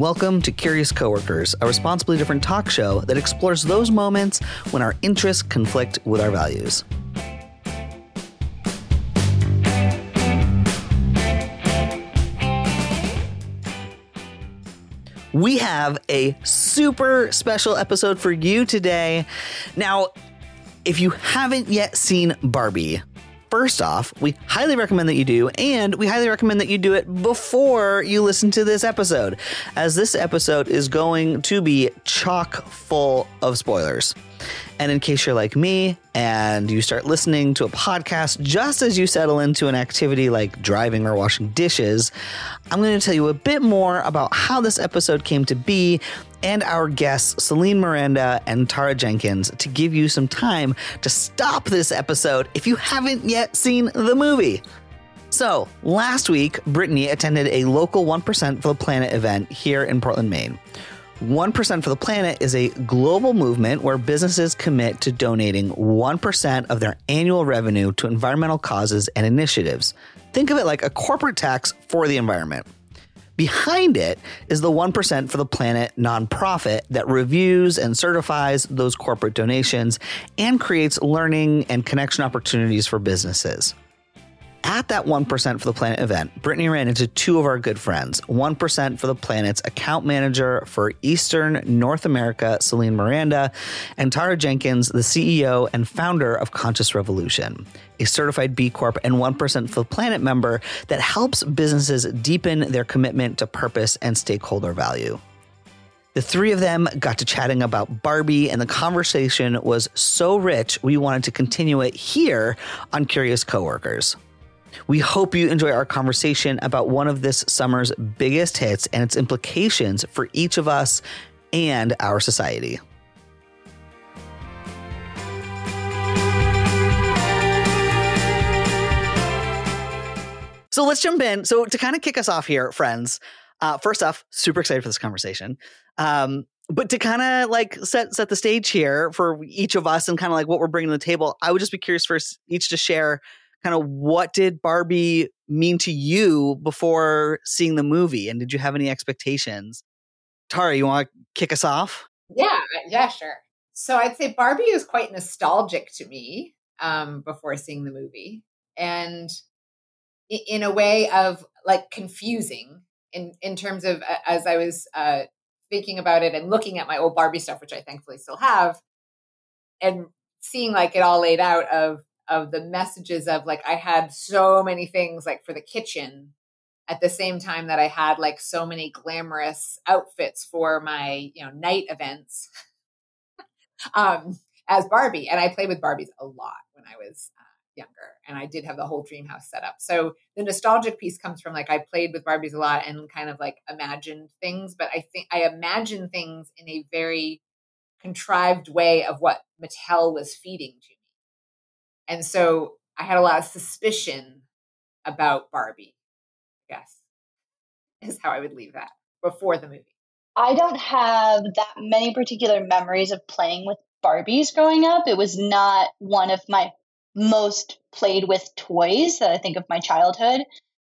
Welcome to Curious Coworkers, a responsibly different talk show that explores those moments when our interests conflict with our values. We have a super special episode for you today. Now, if you haven't yet seen Barbie, First off, we highly recommend that you do, and we highly recommend that you do it before you listen to this episode, as this episode is going to be chock full of spoilers. And in case you're like me and you start listening to a podcast just as you settle into an activity like driving or washing dishes, I'm going to tell you a bit more about how this episode came to be and our guests, Celine Miranda and Tara Jenkins, to give you some time to stop this episode if you haven't yet seen the movie. So, last week, Brittany attended a local 1% for the Planet event here in Portland, Maine. 1% for the Planet is a global movement where businesses commit to donating 1% of their annual revenue to environmental causes and initiatives. Think of it like a corporate tax for the environment. Behind it is the 1% for the Planet nonprofit that reviews and certifies those corporate donations and creates learning and connection opportunities for businesses at that 1% for the Planet event, Brittany ran into two of our good friends 1% for the Planet's account manager for Eastern North America, Celine Miranda, and Tara Jenkins, the CEO and founder of Conscious Revolution, a certified B Corp and 1% for the Planet member that helps businesses deepen their commitment to purpose and stakeholder value. The three of them got to chatting about Barbie, and the conversation was so rich, we wanted to continue it here on Curious Coworkers. We hope you enjoy our conversation about one of this summer's biggest hits and its implications for each of us and our society. So let's jump in. So, to kind of kick us off here, friends, uh, first off, super excited for this conversation. Um, but to kind of like set set the stage here for each of us and kind of like what we're bringing to the table, I would just be curious for each to share kind of what did Barbie mean to you before seeing the movie? And did you have any expectations? Tara, you want to kick us off? Yeah, yeah, sure. So I'd say Barbie is quite nostalgic to me um, before seeing the movie. And in a way of like confusing in, in terms of as I was uh, thinking about it and looking at my old Barbie stuff, which I thankfully still have, and seeing like it all laid out of of the messages of like I had so many things like for the kitchen at the same time that I had like so many glamorous outfits for my, you know, night events um as Barbie and I played with Barbies a lot when I was uh, younger and I did have the whole dream house set up. So the nostalgic piece comes from like I played with Barbies a lot and kind of like imagined things, but I think I imagine things in a very contrived way of what Mattel was feeding to and so I had a lot of suspicion about Barbie, Yes, is how I would leave that before the movie. I don't have that many particular memories of playing with Barbies growing up. It was not one of my most played with toys that I think of my childhood.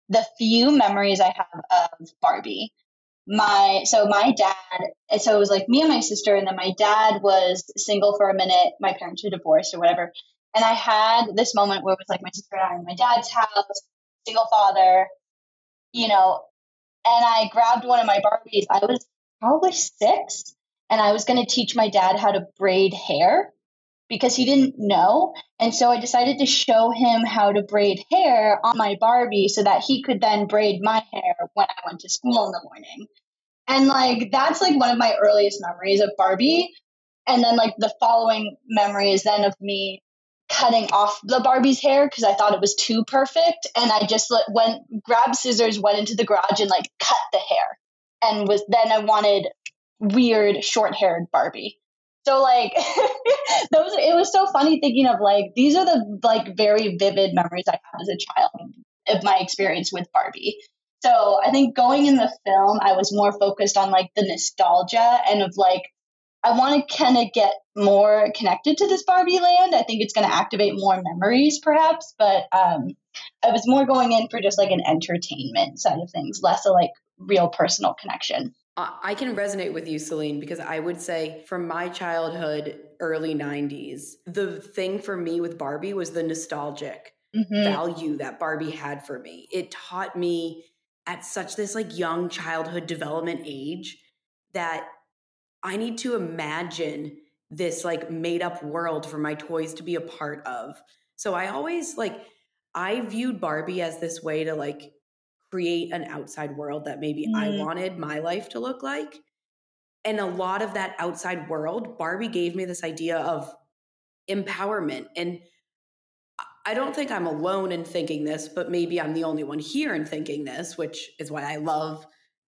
The few memories I have of Barbie, my so my dad, so it was like me and my sister, and then my dad was single for a minute. My parents were divorced or whatever, and I had this moment where it was like my sister and I in my dad's house, single father, you know, and I grabbed one of my Barbies. I was probably six, and I was going to teach my dad how to braid hair because he didn't know. And so I decided to show him how to braid hair on my Barbie so that he could then braid my hair when I went to school in the morning. And like, that's like one of my earliest memories of Barbie. And then, like, the following memory is then of me cutting off the Barbie's hair because I thought it was too perfect. And I just let, went, grabbed scissors, went into the garage and like cut the hair. And was then I wanted weird short haired Barbie. So like those it was so funny thinking of like these are the like very vivid memories I have as a child of my experience with Barbie. So I think going in the film I was more focused on like the nostalgia and of like I want to kind of get more connected to this Barbie land. I think it's going to activate more memories, perhaps. But um, I was more going in for just like an entertainment side of things, less a like real personal connection. I can resonate with you, Celine, because I would say from my childhood, early 90s, the thing for me with Barbie was the nostalgic mm-hmm. value that Barbie had for me. It taught me at such this like young childhood development age that I need to imagine this like made up world for my toys to be a part of. So I always like I viewed Barbie as this way to like create an outside world that maybe mm. I wanted my life to look like. And a lot of that outside world, Barbie gave me this idea of empowerment. And I don't think I'm alone in thinking this, but maybe I'm the only one here in thinking this, which is why I love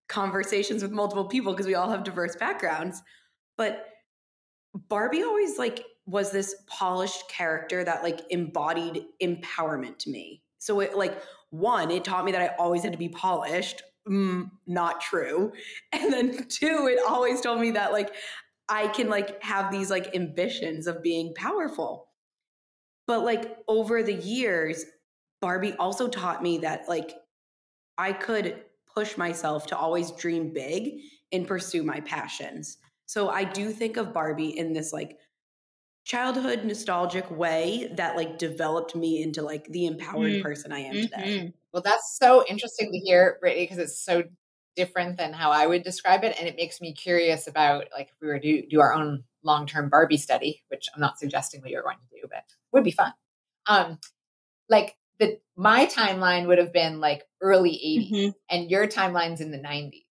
conversations with multiple people because we all have diverse backgrounds. But Barbie always like was this polished character that like embodied empowerment to me. So it like one, it taught me that I always had to be polished. Mm, not true. And then two, it always told me that like I can like have these like ambitions of being powerful. But like over the years, Barbie also taught me that like I could push myself to always dream big and pursue my passions. So I do think of Barbie in this like childhood nostalgic way that like developed me into like the empowered mm. person I am mm-hmm. today. Well, that's so interesting to hear, Brittany, because it's so different than how I would describe it. And it makes me curious about like if we were to do our own long-term Barbie study, which I'm not suggesting we are going to do, but would be fun. Um, like the my timeline would have been like early 80s mm-hmm. and your timeline's in the 90s.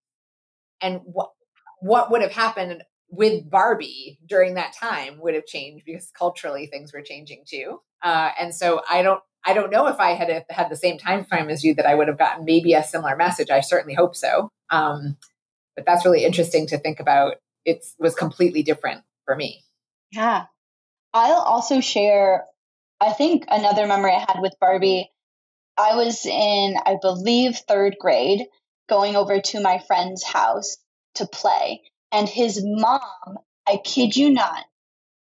And what what would have happened with Barbie during that time would have changed because culturally things were changing too. Uh, and so I don't I don't know if I had had the same time frame as you that I would have gotten maybe a similar message. I certainly hope so. Um, but that's really interesting to think about. It was completely different for me. Yeah. I'll also share, I think another memory I had with Barbie. I was in, I believe, third grade, going over to my friend's house to play and his mom, I kid you not,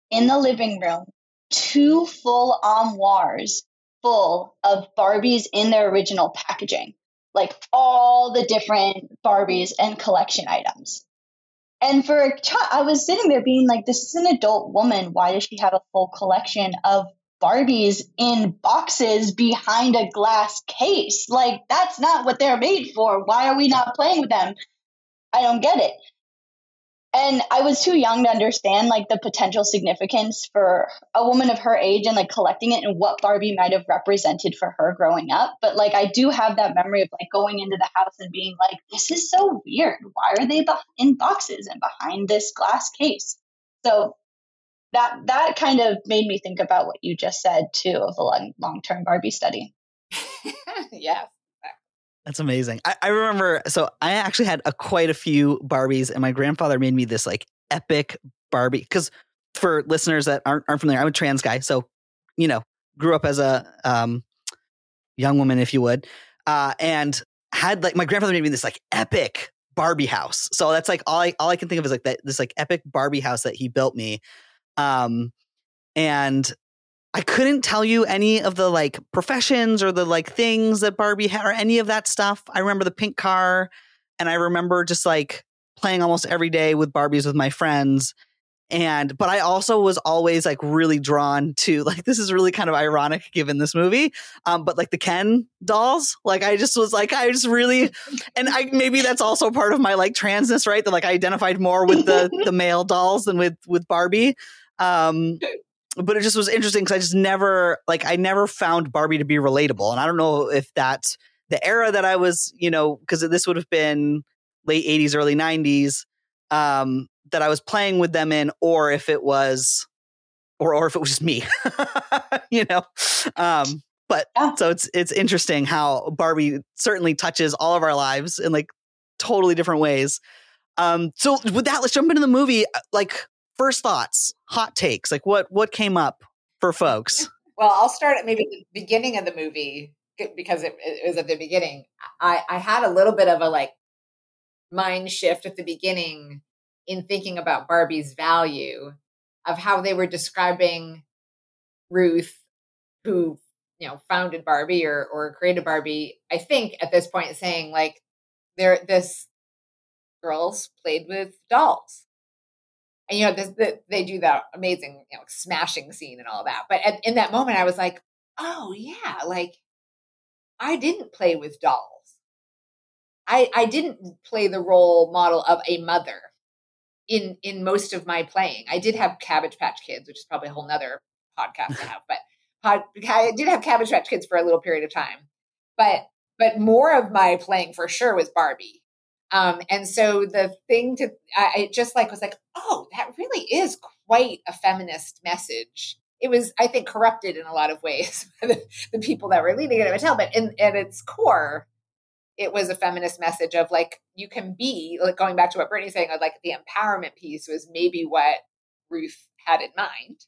in the living room, two full armoires full of Barbies in their original packaging, like all the different Barbies and collection items. And for a child, I was sitting there being like, this is an adult woman. Why does she have a full collection of Barbies in boxes behind a glass case? Like, that's not what they're made for. Why are we not playing with them? I don't get it and I was too young to understand like the potential significance for a woman of her age and like collecting it and what Barbie might have represented for her growing up. But like I do have that memory of like going into the house and being like, this is so weird. Why are they in boxes and behind this glass case? So that that kind of made me think about what you just said too of the long long term Barbie study. yeah. That's amazing. I, I, remember, so I actually had a, quite a few Barbies, and my grandfather made me this like epic Barbie. Because for listeners that aren't, aren't familiar, I'm a trans guy, so you know, grew up as a um, young woman, if you would, uh, and had like my grandfather made me this like epic Barbie house. So that's like all I all I can think of is like that this like epic Barbie house that he built me. Um, and I couldn't tell you any of the like professions or the like things that Barbie had or any of that stuff. I remember the pink car and I remember just like playing almost every day with Barbies with my friends. And but I also was always like really drawn to like this is really kind of ironic given this movie. Um, but like the Ken dolls, like I just was like I just really and I maybe that's also part of my like transness, right? That like I identified more with the the male dolls than with with Barbie. Um but it just was interesting because I just never like I never found Barbie to be relatable, and I don't know if that's the era that I was, you know, because this would have been late '80s, early '90s um, that I was playing with them in, or if it was, or or if it was just me, you know. Um, but yeah. so it's it's interesting how Barbie certainly touches all of our lives in like totally different ways. Um, so with that, let's jump into the movie. Uh, like first thoughts, hot takes, like what what came up for folks? Well, I'll start at maybe the beginning of the movie because it, it was at the beginning. I, I had a little bit of a like mind shift at the beginning in thinking about Barbie's value of how they were describing Ruth, who you know founded Barbie or or created Barbie. I think at this point saying like there this girls played with dolls. And you know, this, the, they do that amazing, you know, smashing scene and all that. But at, in that moment, I was like, oh yeah, like I didn't play with dolls. I I didn't play the role model of a mother in in most of my playing. I did have Cabbage Patch Kids, which is probably a whole nother podcast to have, but I did have Cabbage Patch Kids for a little period of time. But but more of my playing for sure was Barbie. Um, and so the thing to I, I just like was like, oh, that really is quite a feminist message. It was, I think, corrupted in a lot of ways by the, the people that were leading it at Mattel, but in, at its core, it was a feminist message of like you can be like going back to what Brittany's saying, like the empowerment piece was maybe what Ruth had in mind.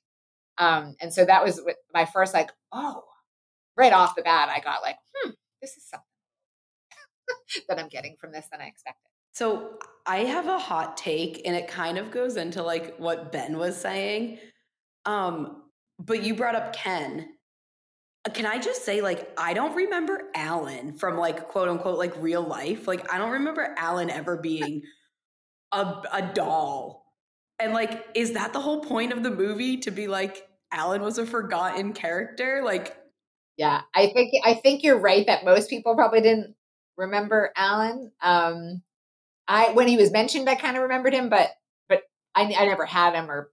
Um, and so that was my first like, oh, right off the bat, I got like, hmm, this is something that I'm getting from this than I expected. So I have a hot take, and it kind of goes into like what Ben was saying. Um, but you brought up Ken. Uh, can I just say, like, I don't remember Allan from like quote unquote like real life. Like, I don't remember Allan ever being a, a doll. And like, is that the whole point of the movie to be like Allan was a forgotten character? Like, yeah, I think I think you're right that most people probably didn't remember Allan. Um, I when he was mentioned, I kind of remembered him, but but I, I never had him or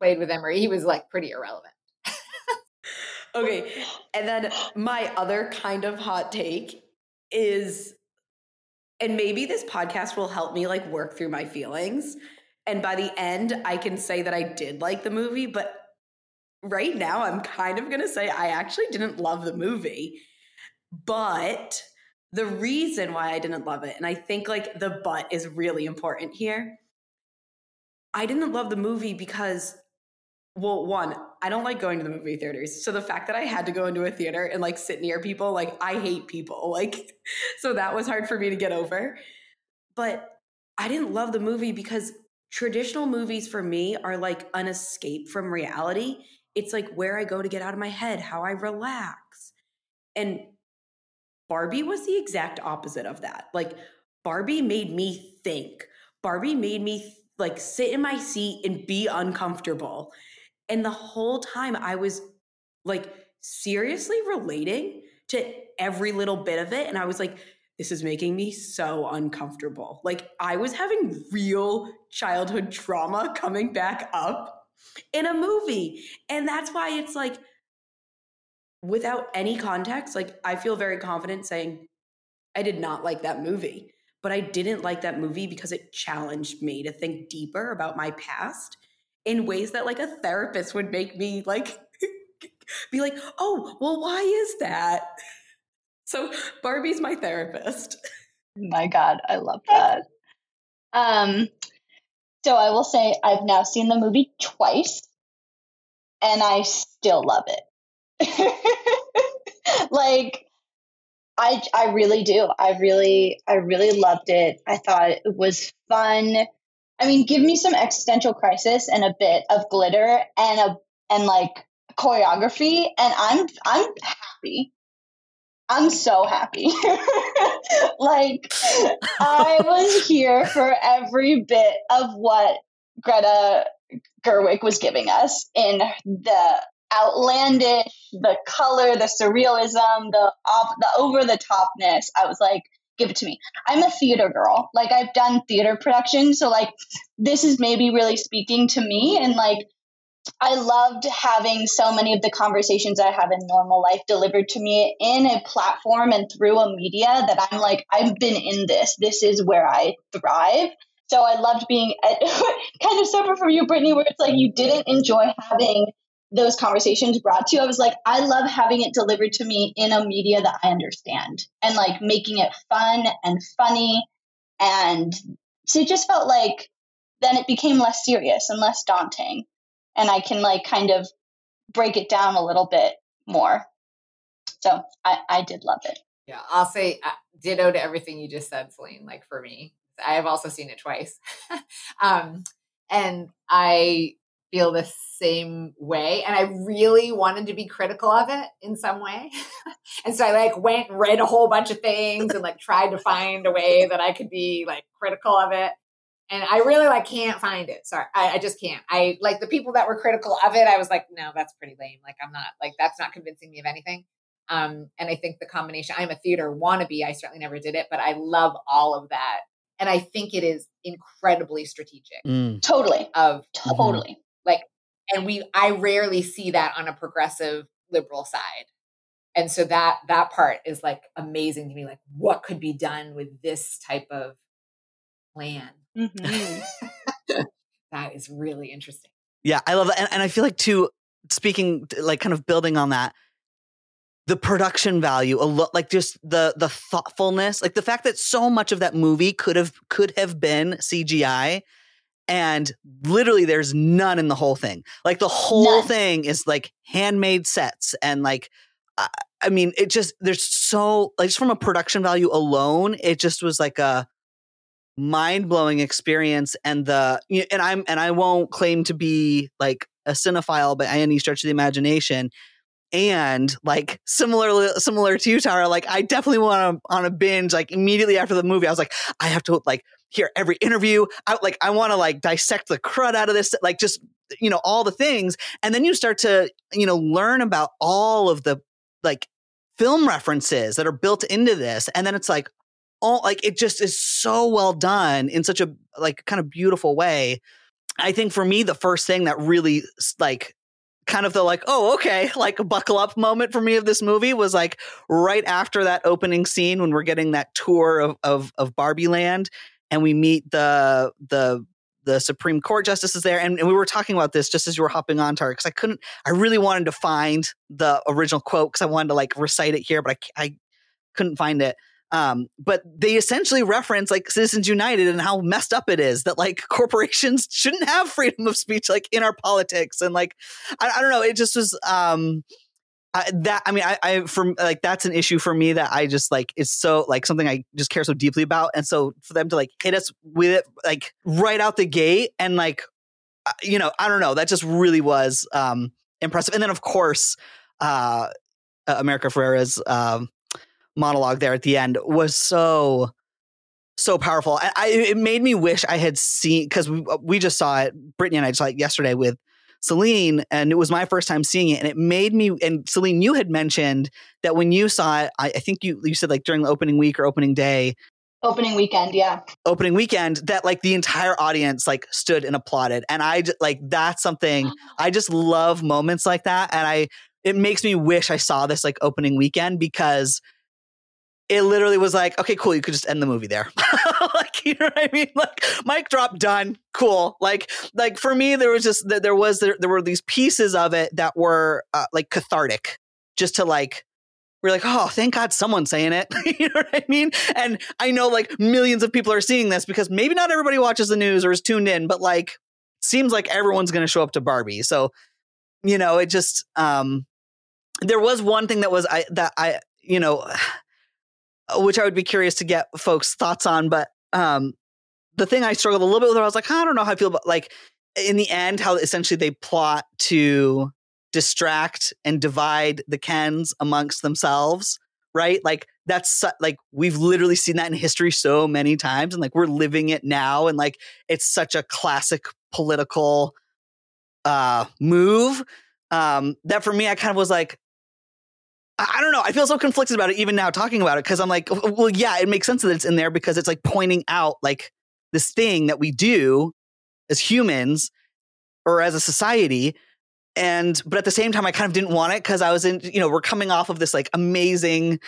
played with him, or he was like pretty irrelevant. okay, and then my other kind of hot take is, and maybe this podcast will help me like work through my feelings. And by the end, I can say that I did like the movie, but right now I'm kind of gonna say I actually didn't love the movie. But the reason why I didn't love it, and I think like the but is really important here. I didn't love the movie because, well, one, I don't like going to the movie theaters. So the fact that I had to go into a theater and like sit near people, like I hate people. Like, so that was hard for me to get over. But I didn't love the movie because traditional movies for me are like an escape from reality. It's like where I go to get out of my head, how I relax. And Barbie was the exact opposite of that. Like Barbie made me think. Barbie made me like sit in my seat and be uncomfortable. And the whole time I was like seriously relating to every little bit of it and I was like this is making me so uncomfortable. Like I was having real childhood trauma coming back up in a movie. And that's why it's like without any context, like I feel very confident saying I did not like that movie. But I didn't like that movie because it challenged me to think deeper about my past in ways that like a therapist would make me like be like, "Oh, well why is that?" So Barbie's my therapist. My god, I love that. Um so I will say I've now seen the movie twice and I still love it. like I I really do. I really I really loved it. I thought it was fun. I mean, give me some existential crisis and a bit of glitter and a and like choreography and I'm I'm happy. I'm so happy. like I was here for every bit of what Greta Gerwig was giving us in the outlandish, the color, the surrealism, the off, the over the topness. I was like, give it to me. I'm a theater girl. Like I've done theater production, so like this is maybe really speaking to me and like I loved having so many of the conversations I have in normal life delivered to me in a platform and through a media that I'm like, I've been in this. This is where I thrive. So I loved being at, kind of separate from you, Brittany, where it's like you didn't enjoy having those conversations brought to I was like, I love having it delivered to me in a media that I understand and like making it fun and funny. And so it just felt like then it became less serious and less daunting. And I can like kind of break it down a little bit more. So I, I did love it. Yeah, I'll say uh, ditto to everything you just said, Celine. Like for me, I have also seen it twice. um, and I feel the same way. And I really wanted to be critical of it in some way. and so I like went and read a whole bunch of things and like tried to find a way that I could be like critical of it. And I really like can't find it. Sorry. I, I just can't. I like the people that were critical of it, I was like, no, that's pretty lame. Like I'm not like that's not convincing me of anything. Um, and I think the combination, I'm a theater wannabe. I certainly never did it, but I love all of that. And I think it is incredibly strategic. Mm. Totally. Of totally. Mm-hmm. Like, and we, I rarely see that on a progressive liberal side. And so that, that part is like amazing to me. Like what could be done with this type of plan? Mm-hmm. that is really interesting. Yeah, I love that. And, and I feel like too, speaking like kind of building on that, the production value a lot like just the the thoughtfulness like the fact that so much of that movie could have could have been cgi and literally there's none in the whole thing. Like the whole none. thing is like handmade sets and like uh, i mean it just there's so like just from a production value alone it just was like a mind-blowing experience and the and i'm and i won't claim to be like a cinephile by any stretch of the imagination. And like similar similar to you Tara like I definitely want to on a binge like immediately after the movie. I was like I have to like hear every interview. I like I want to like dissect the crud out of this like just you know all the things. And then you start to you know learn about all of the like film references that are built into this. And then it's like all like it just is so well done in such a like kind of beautiful way. I think for me the first thing that really like kind of the like, oh, okay, like a buckle up moment for me of this movie was like right after that opening scene when we're getting that tour of of, of Barbie Land and we meet the the the Supreme Court justices there, and, and we were talking about this just as you were hopping on, Tara, because I couldn't, I really wanted to find the original quote because I wanted to like recite it here, but I, I couldn't find it. Um, but they essentially reference like Citizens United and how messed up it is that like corporations shouldn't have freedom of speech like in our politics and like I, I don't know it just was um I, that I mean I I for like that's an issue for me that I just like is so like something I just care so deeply about and so for them to like hit us with it like right out the gate and like uh, you know I don't know that just really was um impressive and then of course uh America Ferrera's um monologue there at the end was so so powerful. I, I it made me wish I had seen because we uh, we just saw it. Brittany and I saw it yesterday with Celine, and it was my first time seeing it, and it made me. And Celine, you had mentioned that when you saw it, I, I think you you said like during the opening week or opening day, opening weekend yeah opening weekend that like the entire audience like stood and applauded and i like that's something i just love moments like that and i it makes me wish i saw this like opening weekend because it literally was like, okay, cool, you could just end the movie there. you know what I mean? Like, mic drop, done, cool. Like, like for me, there was just there was there, there were these pieces of it that were uh, like cathartic, just to like we're like, oh, thank God someone's saying it. you know what I mean? And I know like millions of people are seeing this because maybe not everybody watches the news or is tuned in, but like seems like everyone's going to show up to Barbie. So, you know, it just um there was one thing that was I that I you know which I would be curious to get folks' thoughts on. But um, the thing I struggled a little bit with, I was like, I don't know how I feel about like in the end, how essentially they plot to distract and divide the Kens amongst themselves, right? Like that's like we've literally seen that in history so many times, and like we're living it now, and like it's such a classic political uh move um that for me I kind of was like I don't know. I feel so conflicted about it even now talking about it because I'm like, well, yeah, it makes sense that it's in there because it's like pointing out like this thing that we do as humans or as a society. And but at the same time, I kind of didn't want it because I was in, you know, we're coming off of this like amazing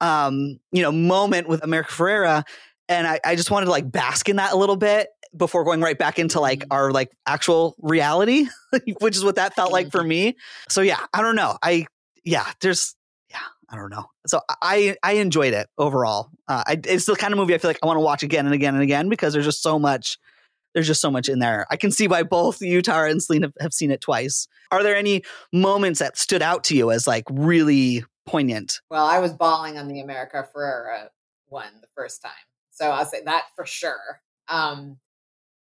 um, you know, moment with America Ferrera. And I, I just wanted to like bask in that a little bit before going right back into like mm-hmm. our like actual reality, which is what that felt like for mm-hmm. me. So yeah, I don't know. I yeah, there's I don't know. So I I enjoyed it overall. Uh, I, it's the kind of movie I feel like I want to watch again and again and again because there's just so much. There's just so much in there. I can see why both you, Tara, and Celine have, have seen it twice. Are there any moments that stood out to you as like really poignant? Well, I was bawling on the America Ferrera one the first time, so I'll say that for sure. Um,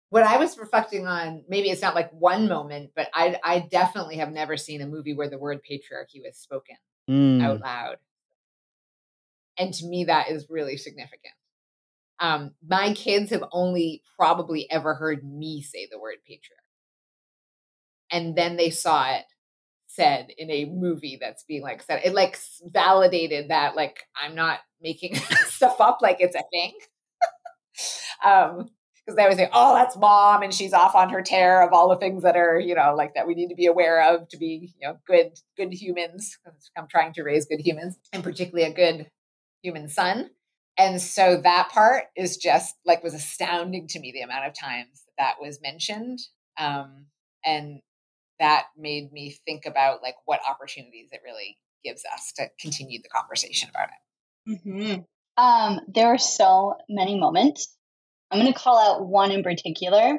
what I was reflecting on, maybe it's not like one moment, but I, I definitely have never seen a movie where the word patriarchy was spoken mm. out loud. And to me, that is really significant. Um, my kids have only probably ever heard me say the word patriarch. And then they saw it said in a movie that's being like said. It like validated that like I'm not making stuff up like it's a thing. um, because they always say, "Oh, that's mom," and she's off on her tear of all the things that are, you know, like that we need to be aware of to be, you know, good good humans. I'm trying to raise good humans, and particularly a good human son. And so that part is just like was astounding to me the amount of times that, that was mentioned, um, and that made me think about like what opportunities it really gives us to continue the conversation about it. Mm-hmm. Um, there are so many moments I'm going to call out one in particular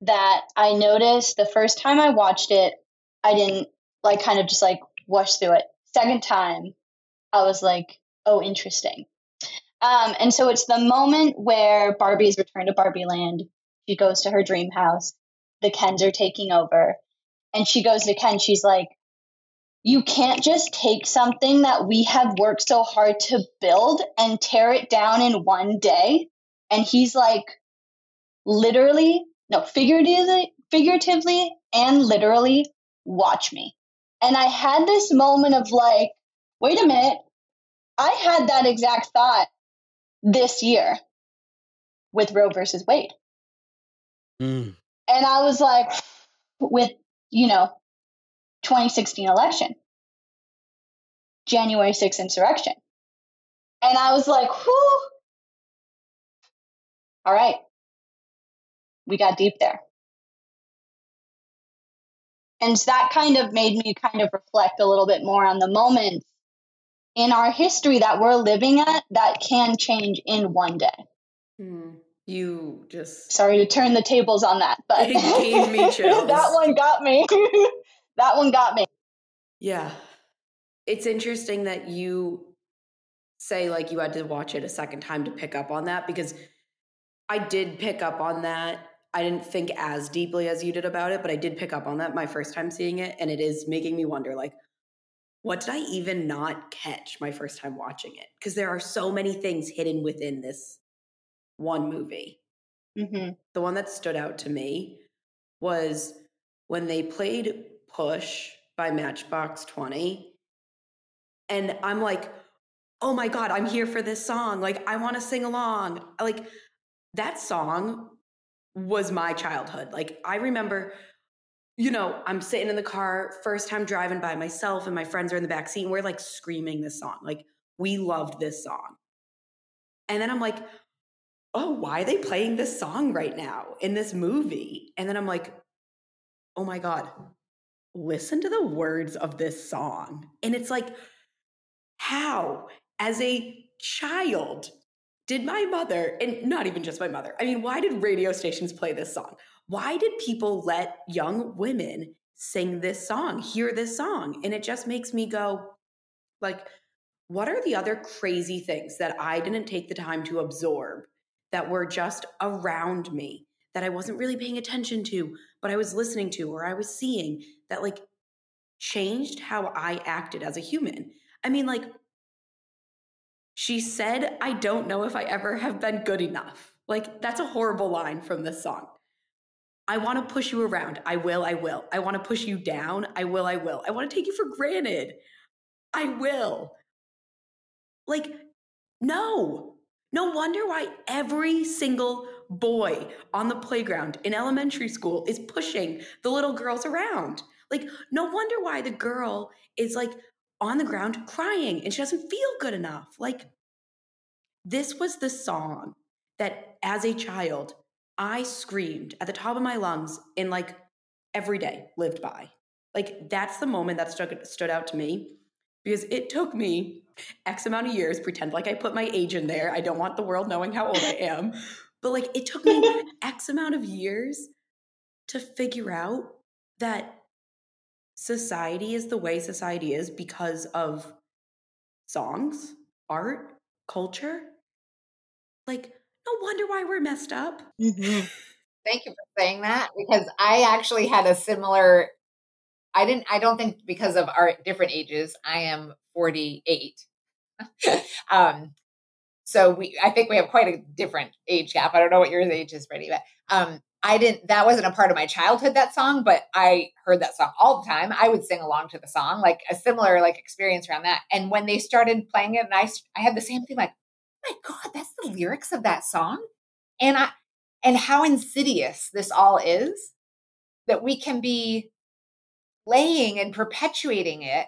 that I noticed the first time I watched it, I didn't like kind of just like wash through it. Second time, I was like, oh, interesting. Um, and so it's the moment where Barbie's returned to Barbie Land. She goes to her dream house. The Kens are taking over. And she goes to Ken. She's like, you can't just take something that we have worked so hard to build and tear it down in one day and he's like literally no figuratively figuratively and literally watch me. And i had this moment of like wait a minute. I had that exact thought this year with roe versus wade. Mm. and i was like with you know 2016 election january 6th insurrection. And i was like whew all right, we got deep there. And that kind of made me kind of reflect a little bit more on the moments in our history that we're living at that can change in one day. Hmm. You just sorry to turn the tables on that, but it gave me chills. that one got me. that one got me. Yeah. It's interesting that you say like you had to watch it a second time to pick up on that because I did pick up on that. I didn't think as deeply as you did about it, but I did pick up on that my first time seeing it. And it is making me wonder like, what did I even not catch my first time watching it? Because there are so many things hidden within this one movie. Mm-hmm. The one that stood out to me was when they played Push by Matchbox 20. And I'm like, oh my God, I'm here for this song. Like, I want to sing along. Like, that song was my childhood. Like I remember, you know, I'm sitting in the car, first time driving by myself, and my friends are in the back seat, and we're like screaming this song. Like we loved this song. And then I'm like, oh, why are they playing this song right now in this movie? And then I'm like, oh my God, listen to the words of this song. And it's like, how, as a child, did my mother, and not even just my mother, I mean, why did radio stations play this song? Why did people let young women sing this song, hear this song? And it just makes me go, like, what are the other crazy things that I didn't take the time to absorb that were just around me that I wasn't really paying attention to, but I was listening to or I was seeing that like changed how I acted as a human? I mean, like, she said, I don't know if I ever have been good enough. Like, that's a horrible line from this song. I want to push you around. I will, I will. I want to push you down. I will, I will. I want to take you for granted. I will. Like, no. No wonder why every single boy on the playground in elementary school is pushing the little girls around. Like, no wonder why the girl is like on the ground crying and she doesn't feel good enough. Like, this was the song that as a child, I screamed at the top of my lungs in like every day lived by. Like, that's the moment that stuck, stood out to me because it took me X amount of years, pretend like I put my age in there. I don't want the world knowing how old I am. But like, it took me X amount of years to figure out that society is the way society is because of songs, art, culture. Like, no wonder why we're messed up. Mm-hmm. Thank you for saying that because I actually had a similar I didn't I don't think because of our different ages, I am 48. um so we I think we have quite a different age gap. I don't know what your age is, Freddie, but um I didn't that wasn't a part of my childhood that song, but I heard that song all the time. I would sing along to the song, like a similar like experience around that. And when they started playing it and I I had the same thing like, oh "My god, that's the lyrics of that song." And I and how insidious this all is that we can be laying and perpetuating it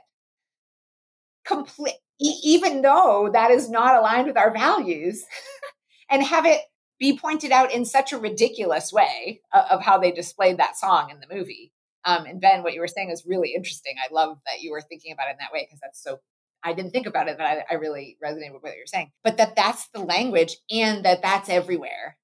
complete even though that is not aligned with our values and have it be pointed out in such a ridiculous way of, of how they displayed that song in the movie. Um, and ben what you were saying is really interesting. I love that you were thinking about it in that way because that's so i didn't think about it but I, I really resonated with what you're saying. But that that's the language and that that's everywhere.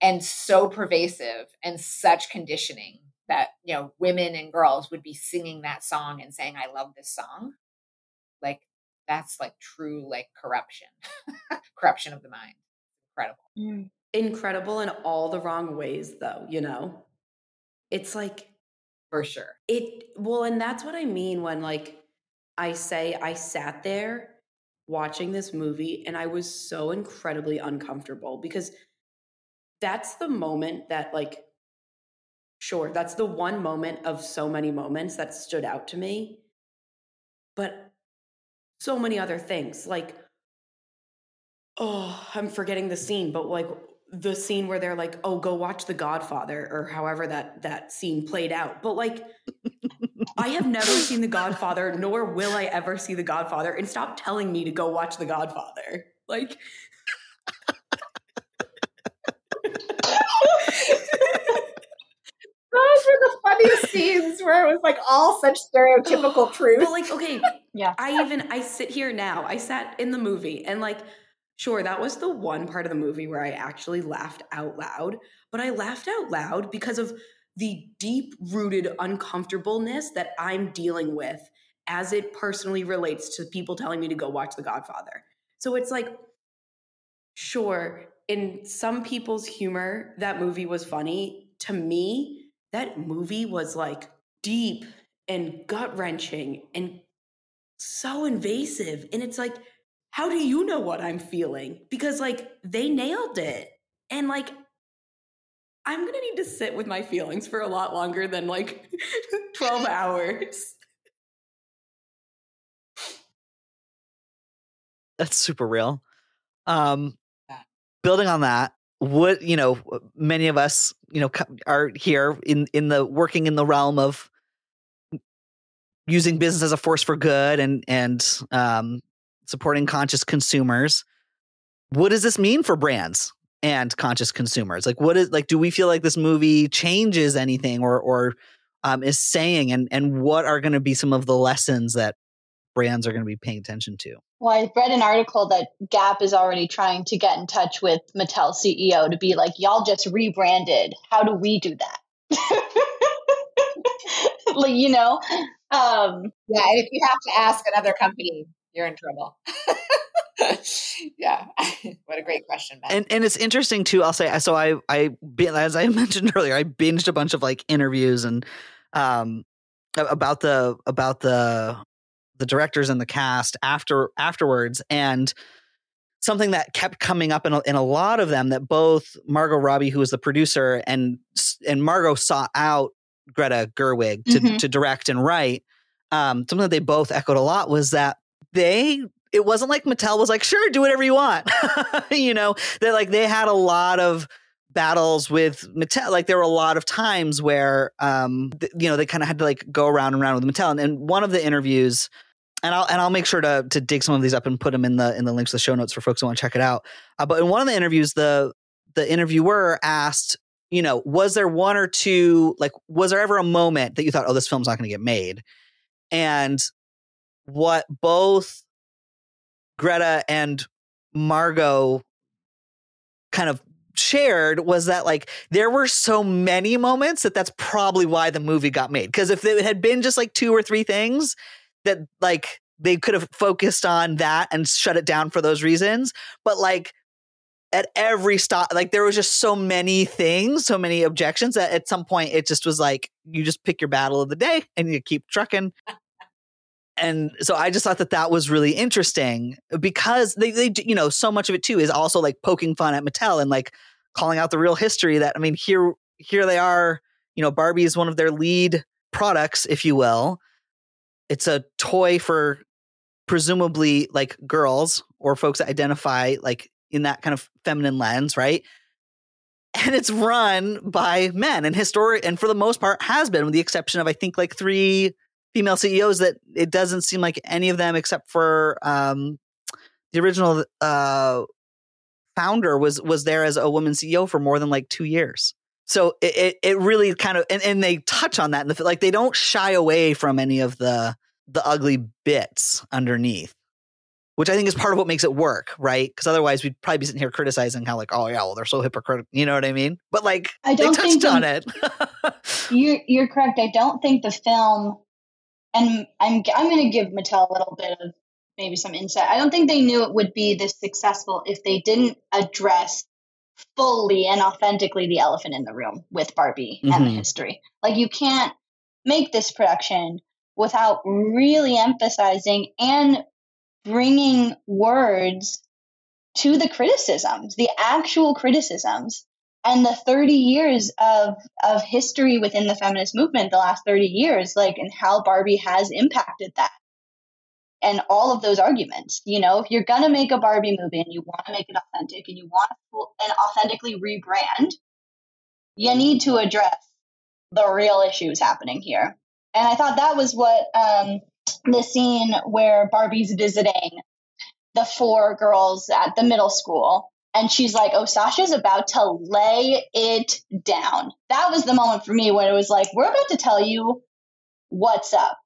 And so pervasive and such conditioning that you know women and girls would be singing that song and saying i love this song. Like that's like true like corruption corruption of the mind incredible. Mm. incredible in all the wrong ways though you know? It's like for sure. it well and that's what i mean when like i say i sat there watching this movie and i was so incredibly uncomfortable because that's the moment that like sure that's the one moment of so many moments that stood out to me but so many other things like oh i'm forgetting the scene but like the scene where they're like oh go watch the godfather or however that that scene played out but like i have never seen the godfather nor will i ever see the godfather and stop telling me to go watch the godfather like those were the funniest scenes where it was like all such stereotypical truth. But like, okay, yeah. I even I sit here now. I sat in the movie and like, sure, that was the one part of the movie where I actually laughed out loud. But I laughed out loud because of the deep rooted uncomfortableness that I'm dealing with as it personally relates to people telling me to go watch The Godfather. So it's like, sure, in some people's humor, that movie was funny. To me, that movie was like deep and gut wrenching and so invasive. And it's like, how do you know what I'm feeling? Because like they nailed it. And like, I'm gonna need to sit with my feelings for a lot longer than like 12 hours. That's super real. Um, building on that, what you know many of us you know are here in in the working in the realm of using business as a force for good and and um, supporting conscious consumers what does this mean for brands and conscious consumers like what is like do we feel like this movie changes anything or or um, is saying and and what are going to be some of the lessons that brands are going to be paying attention to well, I read an article that Gap is already trying to get in touch with Mattel CEO to be like, y'all just rebranded. How do we do that? like, you know? Um, yeah, and if you have to ask another company, you're in trouble. yeah, what a great question, Ben. And and it's interesting too. I'll say so. I I as I mentioned earlier, I binged a bunch of like interviews and um about the about the the directors and the cast after afterwards and something that kept coming up in a, in a lot of them that both Margot Robbie who was the producer and and Margot sought out Greta Gerwig to mm-hmm. to direct and write um, something that they both echoed a lot was that they it wasn't like Mattel was like sure do whatever you want you know that like they had a lot of battles with Mattel. Like there were a lot of times where, um, th- you know, they kind of had to like go around and around with Mattel. And, and, one of the interviews and I'll and I'll make sure to to dig some of these up and put them in the in the links to the show notes for folks who want to check it out. Uh, but in one of the interviews, the the interviewer asked, you know, was there one or two like was there ever a moment that you thought, oh, this film's not going to get made? And what both Greta and Margot kind of shared was that like there were so many moments that that's probably why the movie got made because if it had been just like two or three things that like they could have focused on that and shut it down for those reasons. But like at every stop like there was just so many things so many objections that at some point it just was like you just pick your battle of the day and you keep trucking and so i just thought that that was really interesting because they, they you know so much of it too is also like poking fun at mattel and like calling out the real history that i mean here here they are you know barbie is one of their lead products if you will it's a toy for presumably like girls or folks that identify like in that kind of feminine lens, right? And it's run by men and historic and for the most part has been with the exception of I think like three female CEOs that it doesn't seem like any of them except for um the original uh founder was was there as a woman CEO for more than like 2 years. So it it, it really kind of and, and they touch on that in the like they don't shy away from any of the the ugly bits underneath which I think is part of what makes it work, right? Because otherwise, we'd probably be sitting here criticizing how, like, oh yeah, well, they're so hypocritical. You know what I mean? But like, I don't they touched on it. you're you're correct. I don't think the film, and I'm I'm going to give Mattel a little bit of maybe some insight. I don't think they knew it would be this successful if they didn't address fully and authentically the elephant in the room with Barbie mm-hmm. and the mm-hmm. history. Like, you can't make this production without really emphasizing and bringing words to the criticisms, the actual criticisms, and the 30 years of of history within the feminist movement, the last 30 years, like and how Barbie has impacted that. And all of those arguments, you know, if you're gonna make a Barbie movie and you want to make it authentic and you want to and authentically rebrand, you need to address the real issues happening here. And I thought that was what um, the scene where Barbie's visiting the four girls at the middle school and she's like, "Oh, Sasha's about to lay it down." That was the moment for me when it was like, "We're about to tell you what's up."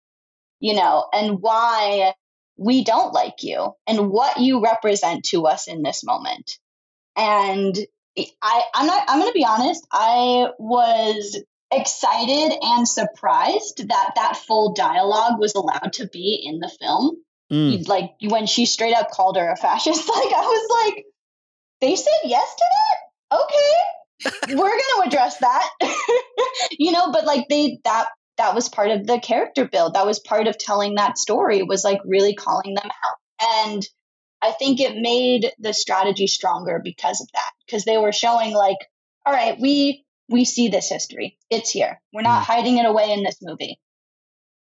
You know, and why we don't like you and what you represent to us in this moment. And I I'm not I'm going to be honest, I was excited and surprised that that full dialogue was allowed to be in the film. Mm. Like when she straight up called her a fascist, like I was like, they said yes to that? Okay. We're going to address that. you know, but like they that that was part of the character build. That was part of telling that story was like really calling them out. And I think it made the strategy stronger because of that. Because they were showing like, all right, we we see this history. It's here. We're not mm. hiding it away in this movie.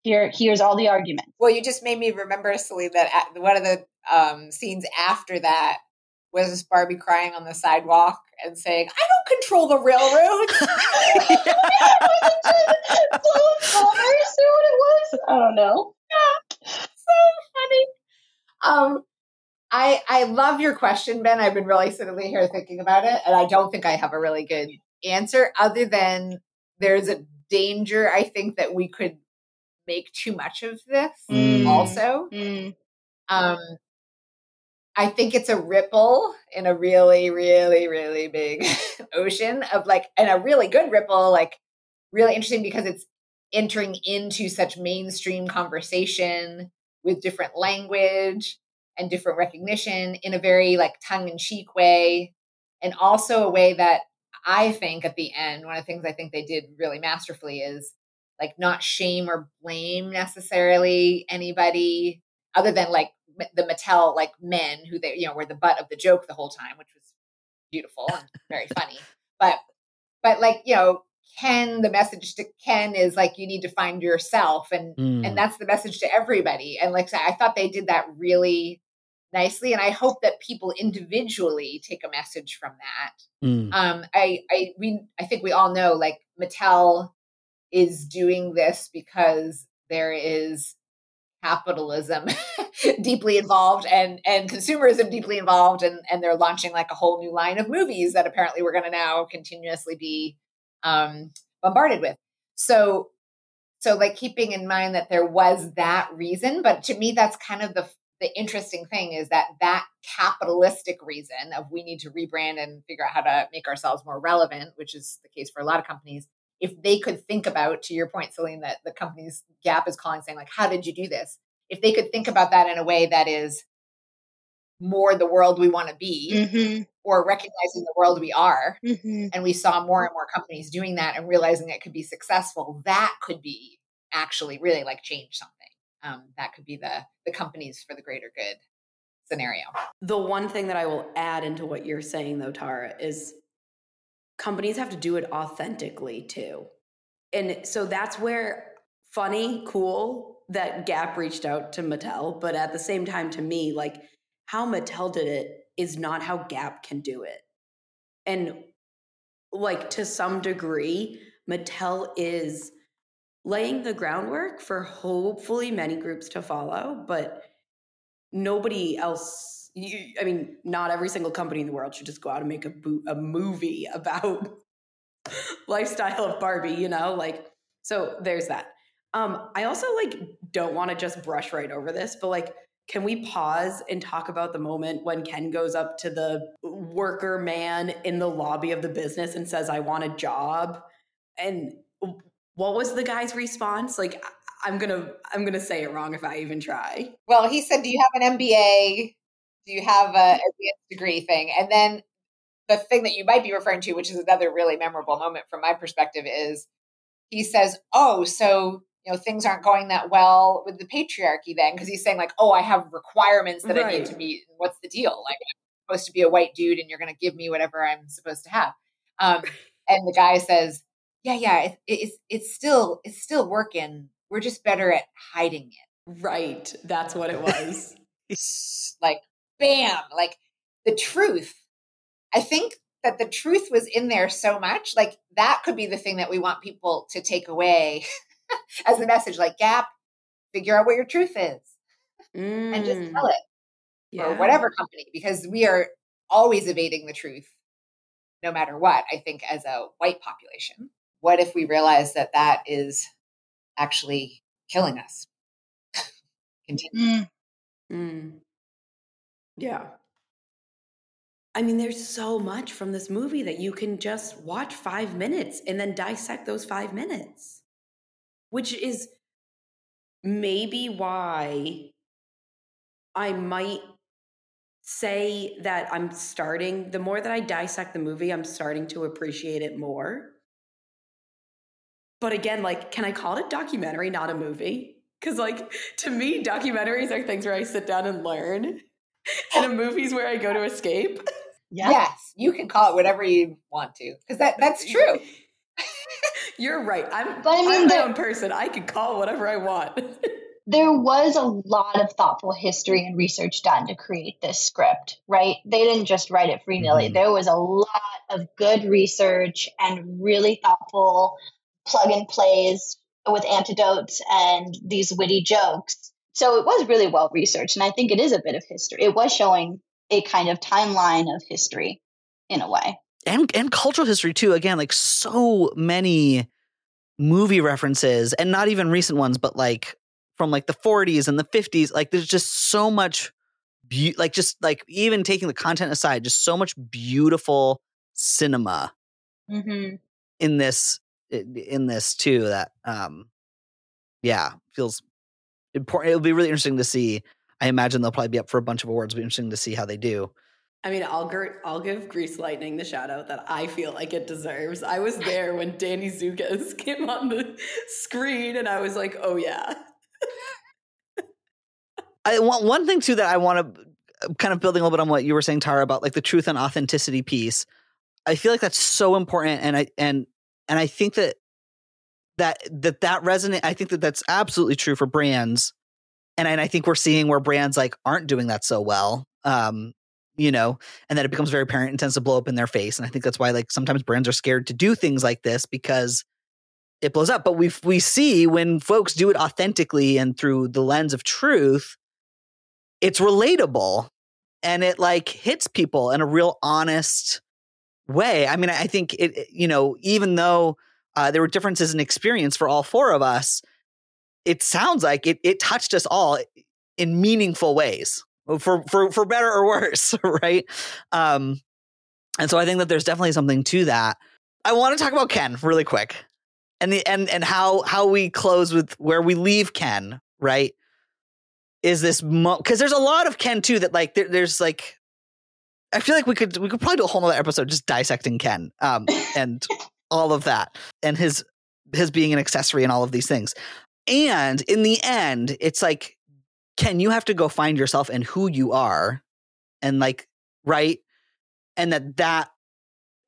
Here, here's all the arguments. Well, you just made me remember, Celine, that one of the um, scenes after that was this Barbie crying on the sidewalk and saying, "I don't control the railroad." Commerce or what it was? I don't know. Yeah, so funny. Um, I I love your question, Ben. I've been really sitting here thinking about it, and I don't think I have a really good answer other than there's a danger I think that we could make too much of this mm. also. Mm. Um I think it's a ripple in a really, really, really big ocean of like, and a really good ripple, like really interesting because it's entering into such mainstream conversation with different language and different recognition in a very like tongue in cheek way. And also a way that I think at the end, one of the things I think they did really masterfully is like not shame or blame necessarily anybody other than like the Mattel like men who they you know were the butt of the joke the whole time, which was beautiful and very funny. But but like you know Ken, the message to Ken is like you need to find yourself, and mm. and that's the message to everybody. And like I thought they did that really nicely and i hope that people individually take a message from that mm. um i i we i think we all know like mattel is doing this because there is capitalism deeply involved and and consumerism deeply involved and and they're launching like a whole new line of movies that apparently we're going to now continuously be um bombarded with. So so like keeping in mind that there was that reason but to me that's kind of the the interesting thing is that that capitalistic reason of we need to rebrand and figure out how to make ourselves more relevant, which is the case for a lot of companies, if they could think about, to your point, Celine, that the company's Gap is calling saying, like, how did you do this? If they could think about that in a way that is more the world we want to be Mm-hmm. or recognizing the world we are Mm-hmm. and we saw more and more companies doing that and realizing it could be successful that could be actually really like change something um, that could be the the companies for the greater good scenario The one thing that I will add into what you're saying, though, Tara, is companies have to do it authentically too. And so that's where funny, cool that Gap reached out to Mattel, but at the same time, to me, like how Mattel did it is not how Gap can do it. And like to some degree, Mattel is laying the groundwork for hopefully many groups to follow, but nobody else you, i mean not every single company in the world should just go out and make a, bo- a movie about lifestyle of barbie you know like so there's that. Um i also like don't want to just brush right over this but like can we pause and talk about the moment when ken goes up to the worker man in the lobby of the business and says i want a job and what was the guy's response? Like i'm gonna i'm gonna say it wrong if i even try. Well he said do you have an mba do you have a advanced degree thing? And then the thing that you might be referring to which is another really memorable moment from my perspective is he says oh so you know things aren't going that well with the patriarchy then? Because he's saying like oh i have requirements that i need to meet. What's the deal? Like i'm supposed to be a white dude and you're going to give me whatever i'm supposed to have. Um, and the guy says yeah yeah it, it's it's still it's still working. We're just better at hiding it. Right. That's what it was. like bam like the truth i think that the truth was in there so much like that could be the thing that we want people to take away as the message like gap figure out what your truth is and just tell it or whatever company because we are always evading the truth no matter what i think as a white population what if we realize that that is actually killing us Continue. Mm. Mm. Yeah. I mean, there's so much from this movie that you can just watch five minutes and then dissect those five minutes, which is maybe why I might say that I'm starting, the more that I dissect the movie, I'm starting to appreciate it more. But again, like, can I call it a documentary, not a movie? Because, like, to me, documentaries are things where I sit down and learn, and a movie's where I go to escape. Yeah. Yes, you can call it whatever you want to, because that that's true. You're right. I'm, But I mean, I'm my own person. I can call whatever I want. There was a lot of thoughtful history and research done to create this script, right? They didn't just write it free nilly. Mhm. There was a lot of good research and really thoughtful plug and plays with antidotes and these witty jokes. So it was really well researched. And I think it is a bit of history. It was showing a kind of timeline of history in a way. and and cultural history too. Again, like so many movie references, and not even recent ones, but like from like the 40s and the 50s. Like there's just so much, be- like just like even taking the content aside, just so much beautiful cinema Mm-hmm. in this in this too. That um, yeah, feels important. It'll be really interesting to see. I imagine they'll probably be up for a bunch of awards. It'll be interesting to see how they do. I mean, I'll, gr- I'll give Grease Lightning the shout out that I feel like it deserves. I was there when Danny Zuko's came on the screen, and I was like, oh, yeah. I want one thing too that I want to uh, kind of building a little bit on what you were saying, Tara, about like the truth and authenticity piece. I feel like that's so important, and I and and I think that that that that resonate. I think that that's absolutely true for brands, and and I think we're seeing where brands like aren't doing that so well. Um, you know, and that it becomes very apparent and tends to blow up in their face. And I think that's why like sometimes brands are scared to do things like this because it blows up. But we we see when folks do it authentically and through the lens of truth, it's relatable and it like hits people in a real honest way. I mean, I think it, it- you know, even though uh, there were differences in experience for all four of us, it sounds like it, it touched us all in meaningful ways for, for, for better or worse. Right. Um, and so I think that there's definitely something to that. I want to talk about Ken really quick and the, and, and how, how we close with where we leave Ken. Right is this because mo- there's a lot of Ken too that like there, there's like I feel like we could we could probably do a whole other episode just dissecting Ken um and all of that and his his being an accessory and all of these things. And in the end, it's like Ken, you have to go find yourself and who you are and like right and that that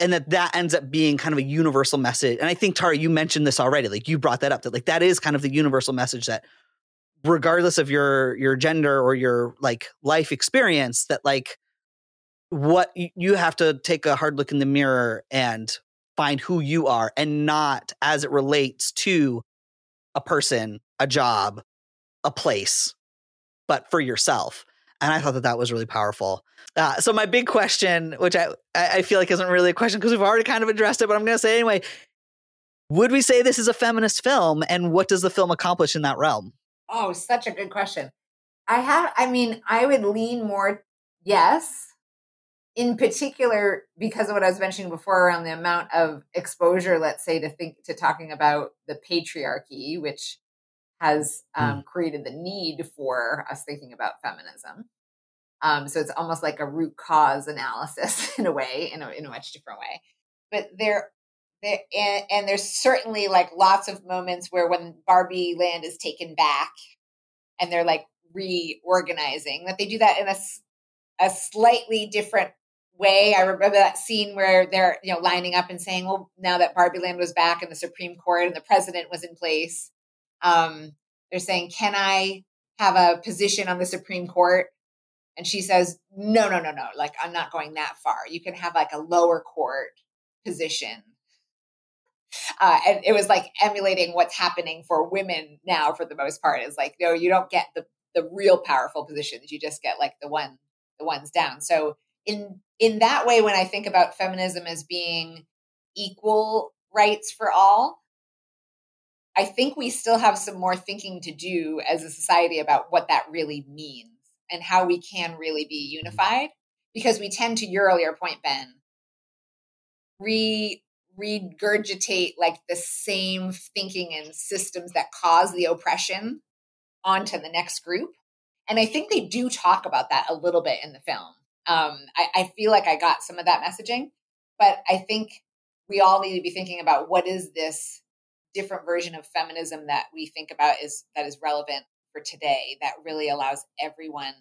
and that that ends up being kind of a universal message and i think tara you mentioned this already like you brought that up that like that is kind of the universal message that regardless of your your gender or your like life experience that like what you have to take a hard look in the mirror and find who you are and not as it relates to a person a job a place but for yourself and I thought that that was really powerful. Uh, so my big question, which I I feel like isn't really a question because we've already kind of addressed it, but I'm going to say anyway. Would we say this is a feminist film, and what does the film accomplish in that realm? Oh, such a good question. I have, I mean, I would lean more yes. In particular, because of what I was mentioning before around the amount of exposure, let's say, to think to talking about the patriarchy, which has hmm. um, mm. created the need for us thinking about feminism. Um, so it's almost like a root cause analysis in a way, in a, in a much different way. But there, there and, and there's certainly like lots of moments where when Barbie Land is taken back and they're like reorganizing, that they do that in a, a slightly different way. I remember that scene where they're you know lining up and saying, "Well, now that Barbie Land was back and the Supreme Court and the president was in place, um, they're saying, Can I have a position on the Supreme Court? And she says, No, no, no, no. Like, I'm not going that far. You can have like a lower court position. Uh, and it was like emulating what's happening for women now for the most part is like, no, you don't get the, the real powerful positions. You just get like the one, the ones down. So in, in that way, when I think about feminism as being equal rights for all, I think we still have some more thinking to do as a society about what that really means and how we can really be mm-hmm. unified. Because we tend to your earlier point, Ben, re regurgitate like the same thinking and systems that cause the oppression onto the next group. And I think they do talk about that a little bit in the film. Um, I, I feel like I got some of that messaging, but I think we all need to be thinking about what is this different version of feminism that we think about is that is relevant for today that really allows everyone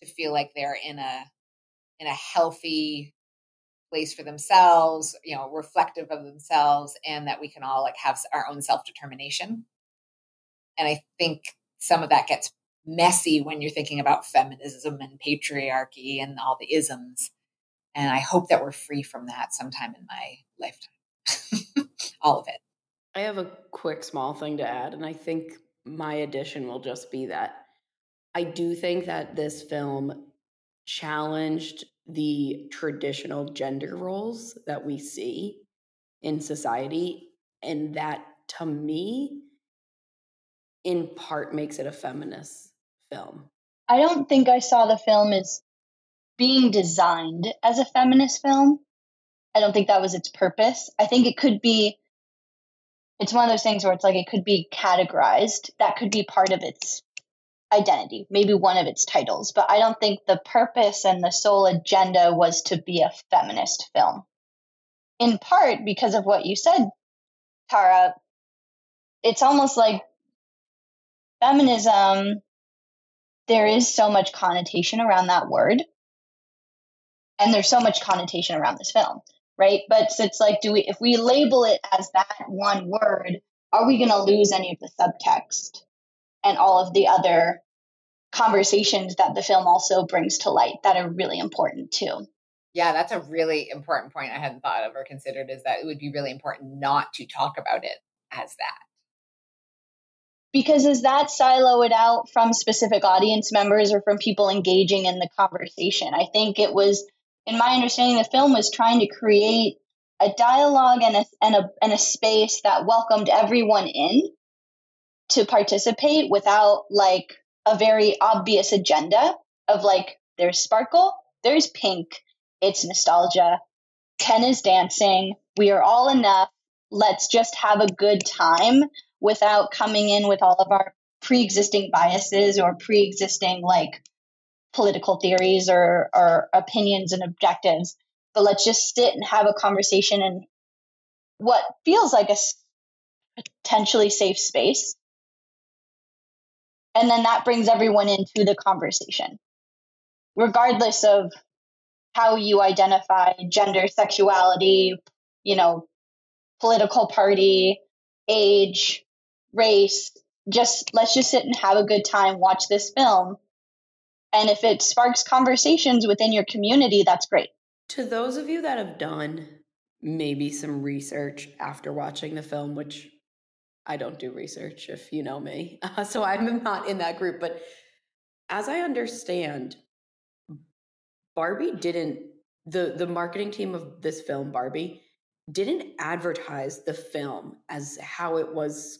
to feel like they're in a in a healthy place for themselves you know reflective of themselves and that we can all like have our own self-determination. And i think some of that gets messy when you're thinking about feminism and patriarchy and all the isms and i hope that we're free from that sometime in my lifetime all of it I have a quick small thing to add, and I think my addition will just be that I do think that this film challenged the traditional gender roles that we see in society. And that, to me, in part makes it a feminist film. I don't think I saw the film as being designed as a feminist film. I don't think that was its purpose. I think it could be it's one of those things where it's like it could be categorized. That could be part of its identity, maybe one of its titles. But I don't think the purpose and the sole agenda was to be a feminist film. In part because of what you said, Tara, it's almost like feminism, there is so much connotation around that word. And there's so much connotation around this film right? But it's like, do we, if we label it as that one word, are we going to lose any of the subtext and all of the other conversations that the film also brings to light that are really important too? Yeah, that's a really important point I hadn't thought of or considered is that it would be really important not to talk about it as that. Because does that silo it out from specific audience members or from people engaging in the conversation? I think it was in my understanding, the film was trying to create a dialogue and a, and a, and a space that welcomed everyone in to participate without like a very obvious agenda of like, there's sparkle, there's pink, it's nostalgia, Ken is dancing, we are all enough, let's just have a good time without coming in with all of our pre-existing biases or pre-existing like political theories or, or opinions and objectives. But let's just sit and have a conversation in what feels like a potentially safe space. And then that brings everyone into the conversation. Regardless of how you identify gender sexuality you know political party age race just let's just sit and have a good time watch this film and if it sparks conversations within your community that's great to those of you that have done maybe some research after watching the film which I don't do research if you know me. Uh, so I'm not in that group. But as I understand, Barbie didn't, the, the marketing team of this film, Barbie, didn't advertise the film as how it was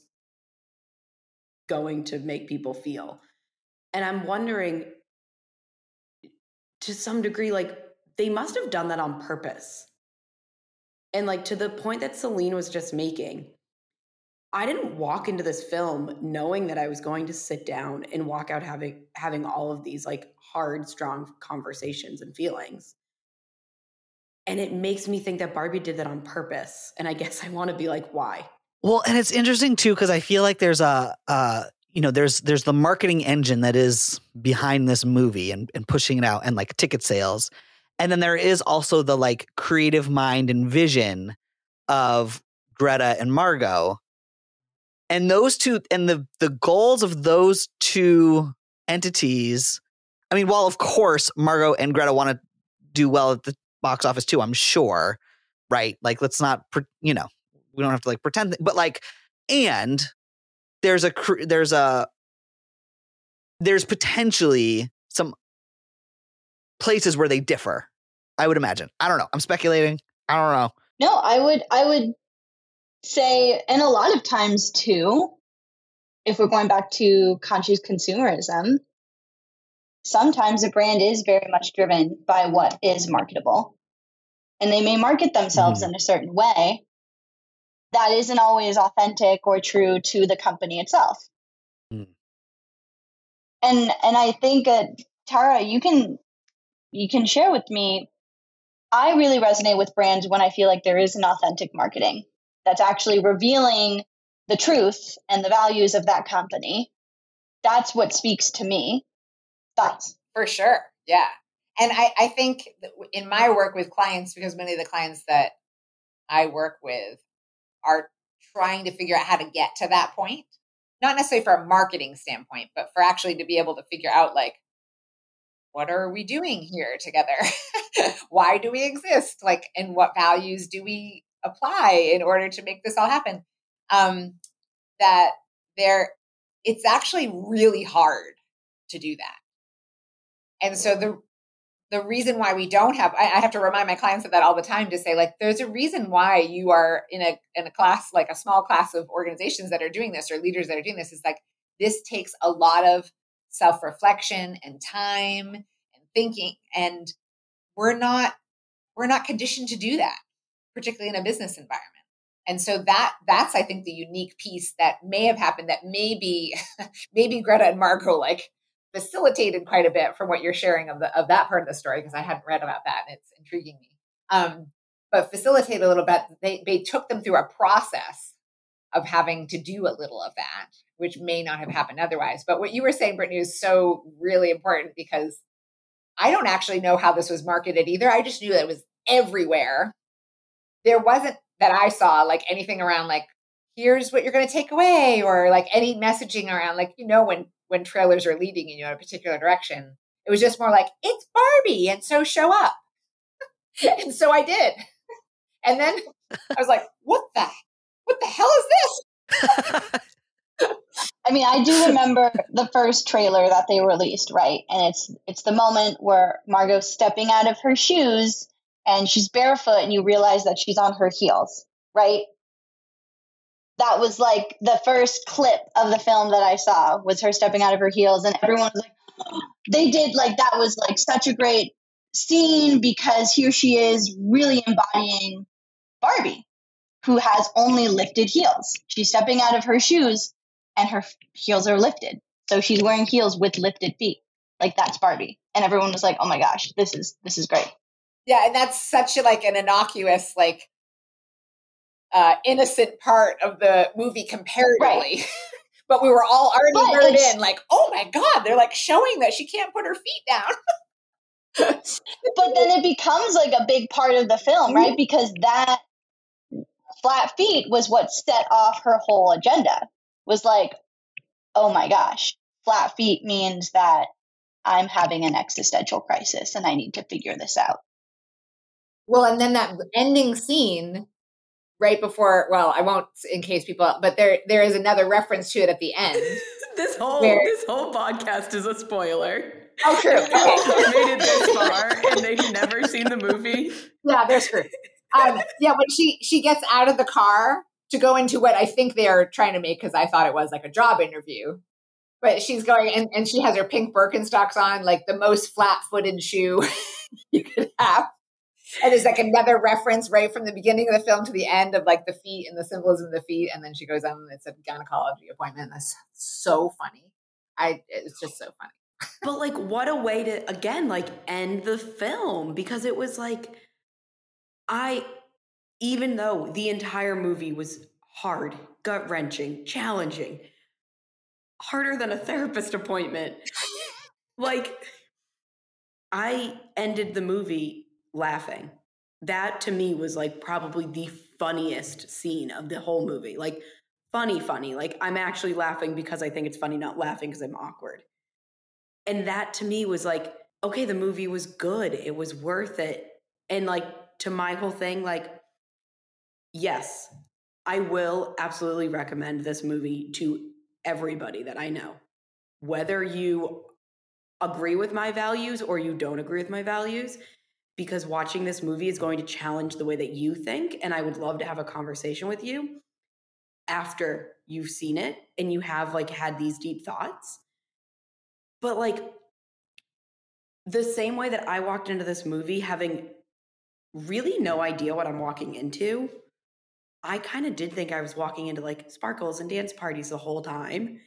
going to make people feel. And I'm wondering to some degree, like, they must have done that on purpose. And like to the point that Celine was just making, I didn't walk into this film knowing that I was going to sit down and walk out having having all of these like hard, strong conversations and feelings. And it makes me think that Barbie did that on purpose. And I guess I want to be like, why? Well, and it's interesting too because I feel like there's a uh, you know there's there's the marketing engine that is behind this movie and, and pushing it out and like ticket sales, and then there is also the like creative mind and vision of Greta and Margot. And those two and the the goals of those two entities i mean while of course margot and greta want to do well at the box office too i'm sure right? Like let's not you know we don't have to like pretend but like and there's a there's a there's potentially some places where they differ i would imagine i don't know i'm speculating i don't know no i would i would say, and a lot of times too, if we're going back to conscious consumerism, sometimes a brand is very much driven by what is marketable. And they may market themselves mm-hmm. in a certain way that isn't always authentic or true to the company itself. Mm. And and I think uh, Tara, you can you can share with me. I really resonate with brands when I feel like there is an authentic marketing that's actually revealing the truth and the values of that company. That's what speaks to me. Thoughts? For sure. Yeah. And I, I think in my work with clients, because many of the clients that I work with are trying to figure out how to get to that point, not necessarily for a marketing standpoint, but for actually to be able to figure out like, what are we doing here together? Why do we exist? Like, and what values do we apply in order to make this all happen. Um, that there, it's actually really hard to do that. And so the the reason why we don't have I, I have to remind my clients of that all the time to say like there's a reason why you are in a in a class like a small class of organizations that are doing this or leaders that are doing this is like this takes a lot of self-reflection and time and thinking and we're not we're not conditioned to do that particularly in a business environment. And so that that's I think the unique piece that may have happened that maybe maybe Greta and Margot like facilitated quite a bit from what you're sharing of the of that part of the story because I hadn't read about that and it's intriguing me. Um, but facilitate a little bit. They they took them through a process of having to do a little of that, which may not have happened otherwise. But what you were saying, Brittany, is so really important because I don't actually know how this was marketed either. I just knew that it was everywhere there wasn't that I saw like anything around like here's what you're going to take away or like any messaging around like you know when when trailers are leading you in a particular direction. It was just more like it's Barbie and so show up. and so I did. And then I was like, what the what the hell is this? I mean, I do remember the first trailer that they released, right? And it's it's the moment where Margot's stepping out of her shoes and she's barefoot and you realize that she's on her heels, right? That was like the first clip of the film that I saw was her stepping out of her heels and everyone was like they did like that was like such a great scene because here she is really embodying Barbie who has only lifted heels. She's stepping out of her shoes and her heels are lifted. So she's wearing heels with lifted feet. Like that's Barbie. And everyone was like, "Oh my gosh, this is this is great." Yeah, and that's such a, like an innocuous like uh innocent part of the movie comparatively. Right. but we were all already lured in like, "Oh my god, they're like showing that she can't put her feet down." but then it becomes like a big part of the film, right? Mm-hmm. Because that flat feet was what set off her whole agenda. Was like, oh my gosh, flat feet means that I'm having an existential crisis and I need to figure this out. Well, and then that ending scene right before, well, I won't in case people, but there there is another reference to it at the end. this whole where, this whole podcast is a spoiler. Oh, true. Okay. made it this far and they've never seen the movie. Yeah, they're screwed. Um, yeah, when she she gets out of the car to go into what I think they are trying to make because I thought it was like a job interview. But she's going and, and she has her pink Birkenstocks on, like the most flat footed shoe you could have. And there's like another reference right from the beginning of the film to the end of like the feet and the symbolism of the feet. And then she goes on it's a gynecology appointment. That's so funny. I it's just so funny but like what a way to again like end the film because it was like I even though the entire movie was hard, gut-wrenching, challenging, harder than a therapist appointment. like I ended the movie laughing. That to me was like probably the funniest scene of the whole movie. Like funny funny. Like I'm actually laughing because I think it's funny, not laughing because I'm awkward. And that to me was like, okay, the movie was good. It was worth it. And like to my whole thing, like, yes, I will absolutely recommend this movie to everybody that I know. Whether you agree with my values or you don't agree with my values, because watching this movie is going to challenge the way that you think. And I would love to have a conversation with you after you've seen it and you have like had these deep thoughts. But like the same way that I walked into this movie having really no idea what I'm walking into, I kind of did think I was walking into like sparkles and dance parties the whole time.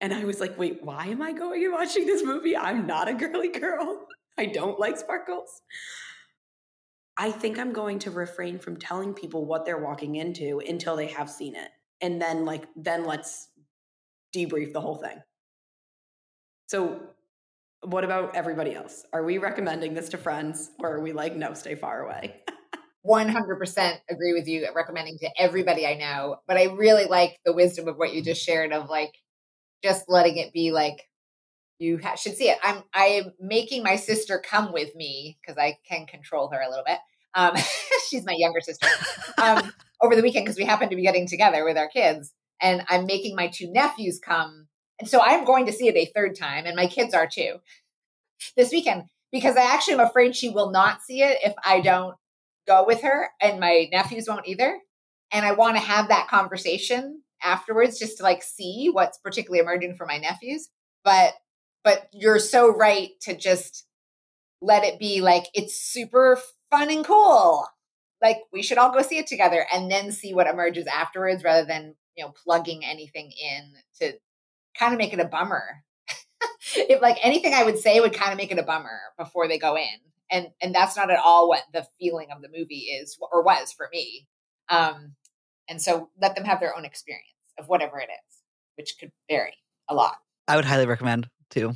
And I was like, wait, why am I going and watching this movie? I'm not a girly girl. I don't like sparkles. I think I'm going to refrain from telling people what they're walking into until they have seen it. And then like then let's debrief the whole thing. So, what about everybody else? Are we recommending this to friends or are we like, no, stay far away? 100% agree with you recommending to everybody I know. But I really like the wisdom of what you just shared of like just letting it be like, you ha- should see it. I'm I'm making my sister come with me because I can control her a little bit. Um, she's my younger sister. Um, over the weekend because we happen to be getting together with our kids, and I'm making my two nephews come and so I'm going to see it a third time, and my kids are too this weekend because I actually am afraid she will not see it if I don't go with her, and my nephews won't either. And I want to have that conversation afterwards just to like see what's particularly emerging for my nephews. But but you're so right to just let it be like it's super fun and cool. Like we should all go see it together and then see what emerges afterwards rather than, you know, plugging anything in to kind of make it a bummer. if like anything I would say would kind of make it a bummer before they go in. And and that's not at all what the feeling of the movie is or was for me. Um and so let them have their own experience of whatever it is, which could vary a lot. I would highly recommend too.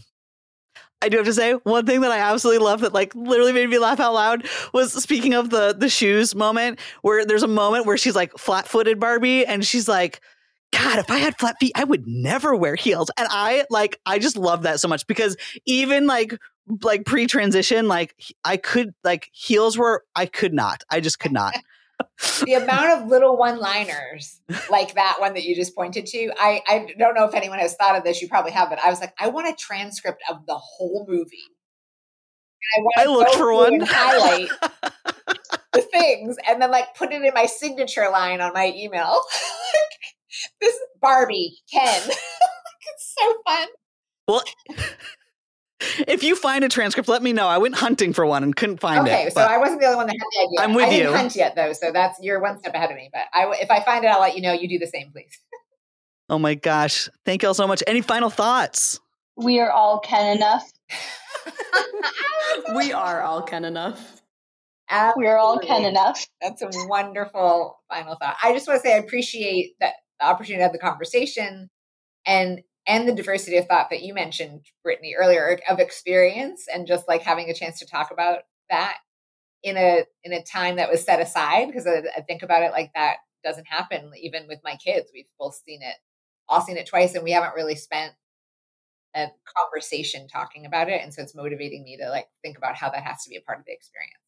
I do have to say one thing that I absolutely love that like literally made me laugh out loud was speaking of the the shoes moment where there's a moment where she's like flat footed Barbie and she's like God, if I had flat feet, I would never wear heels. And I like, I just love that so much because even like, like pre transition, like I could, like heels were, I could not. I just could not. The amount of little one liners like that one that you just pointed to, I, I don't know if anyone has thought of this. You probably have, but I was like, I want a transcript of the whole movie. I, I looked for one. highlight the things and then like put it in my signature line on my email. this is Barbie Ken. it's so fun. Well, if you find a transcript, let me know. I went hunting for one and couldn't find okay, it. Okay, so I wasn't the only one that had the idea. I'm with I you. didn't hunt yet though, so that's you're one step ahead of me. But I, if I find it, I'll let you know. You do the same, please. Oh my gosh. Thank you all so much. Any final thoughts? We are all Ken enough. we are all Ken enough. Absolutely. We're all Ken enough. That's a wonderful final thought. I just want to say I appreciate that the opportunity to have the conversation and and the diversity of thought that you mentioned, Brittany, earlier of experience and just like having a chance to talk about that in a in a time that was set aside because I, I think about it like that doesn't happen even with my kids. We've both seen it, all seen it twice, and we haven't really spent a conversation talking about it. And so it's motivating me to like think about how that has to be a part of the experience.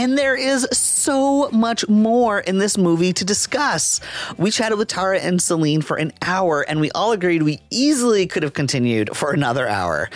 And there is so much more in this movie to discuss. We chatted with Tara and Celine for an hour, and we all agreed we easily could have continued for another hour.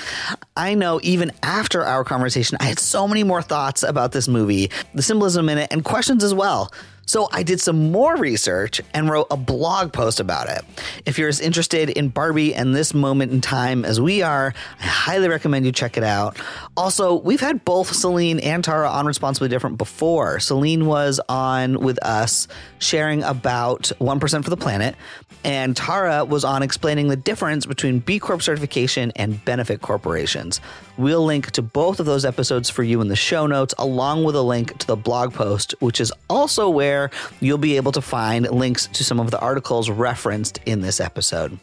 I know even after our conversation, I had so many more thoughts about this movie, the symbolism in it, and questions as well. So I did some more research and wrote a blog post about it. If you're as interested in Barbie and this moment in time as we are, I highly recommend you check it out. Also, we've had both Celine and Tara on Responsibly Different before. Celine was on with us sharing about 1% for the planet, and Tara was on explaining the difference between B Corp certification and benefit corporations. We'll link to both of those episodes for you in the show notes, along with a link to the blog post, which is also where you'll be able to find links to some of the articles referenced in this episode.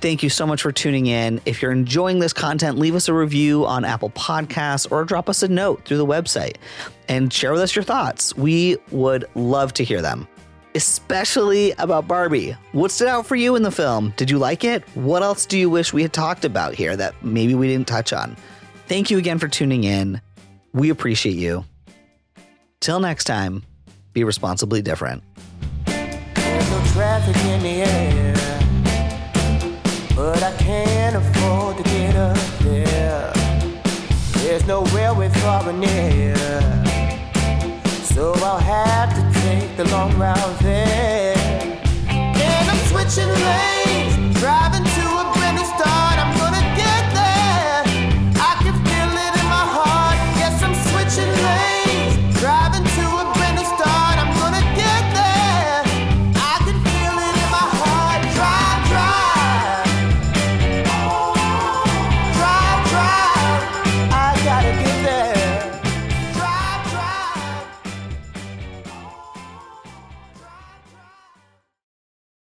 Thank you so much for tuning in. If you're enjoying this content, leave us a review on Apple Podcasts or drop us a note through the website and share with us your thoughts. We would love to hear them especially about Barbie. What stood out for you in the film? Did you like it? What else do you wish we had talked about here that maybe we didn't touch on? Thank you again for tuning in. We appreciate you. Till next time, be responsibly different. But I can't afford to get up there. There's no railway far near, so I'll have to take the long route there. And I'm switching lanes.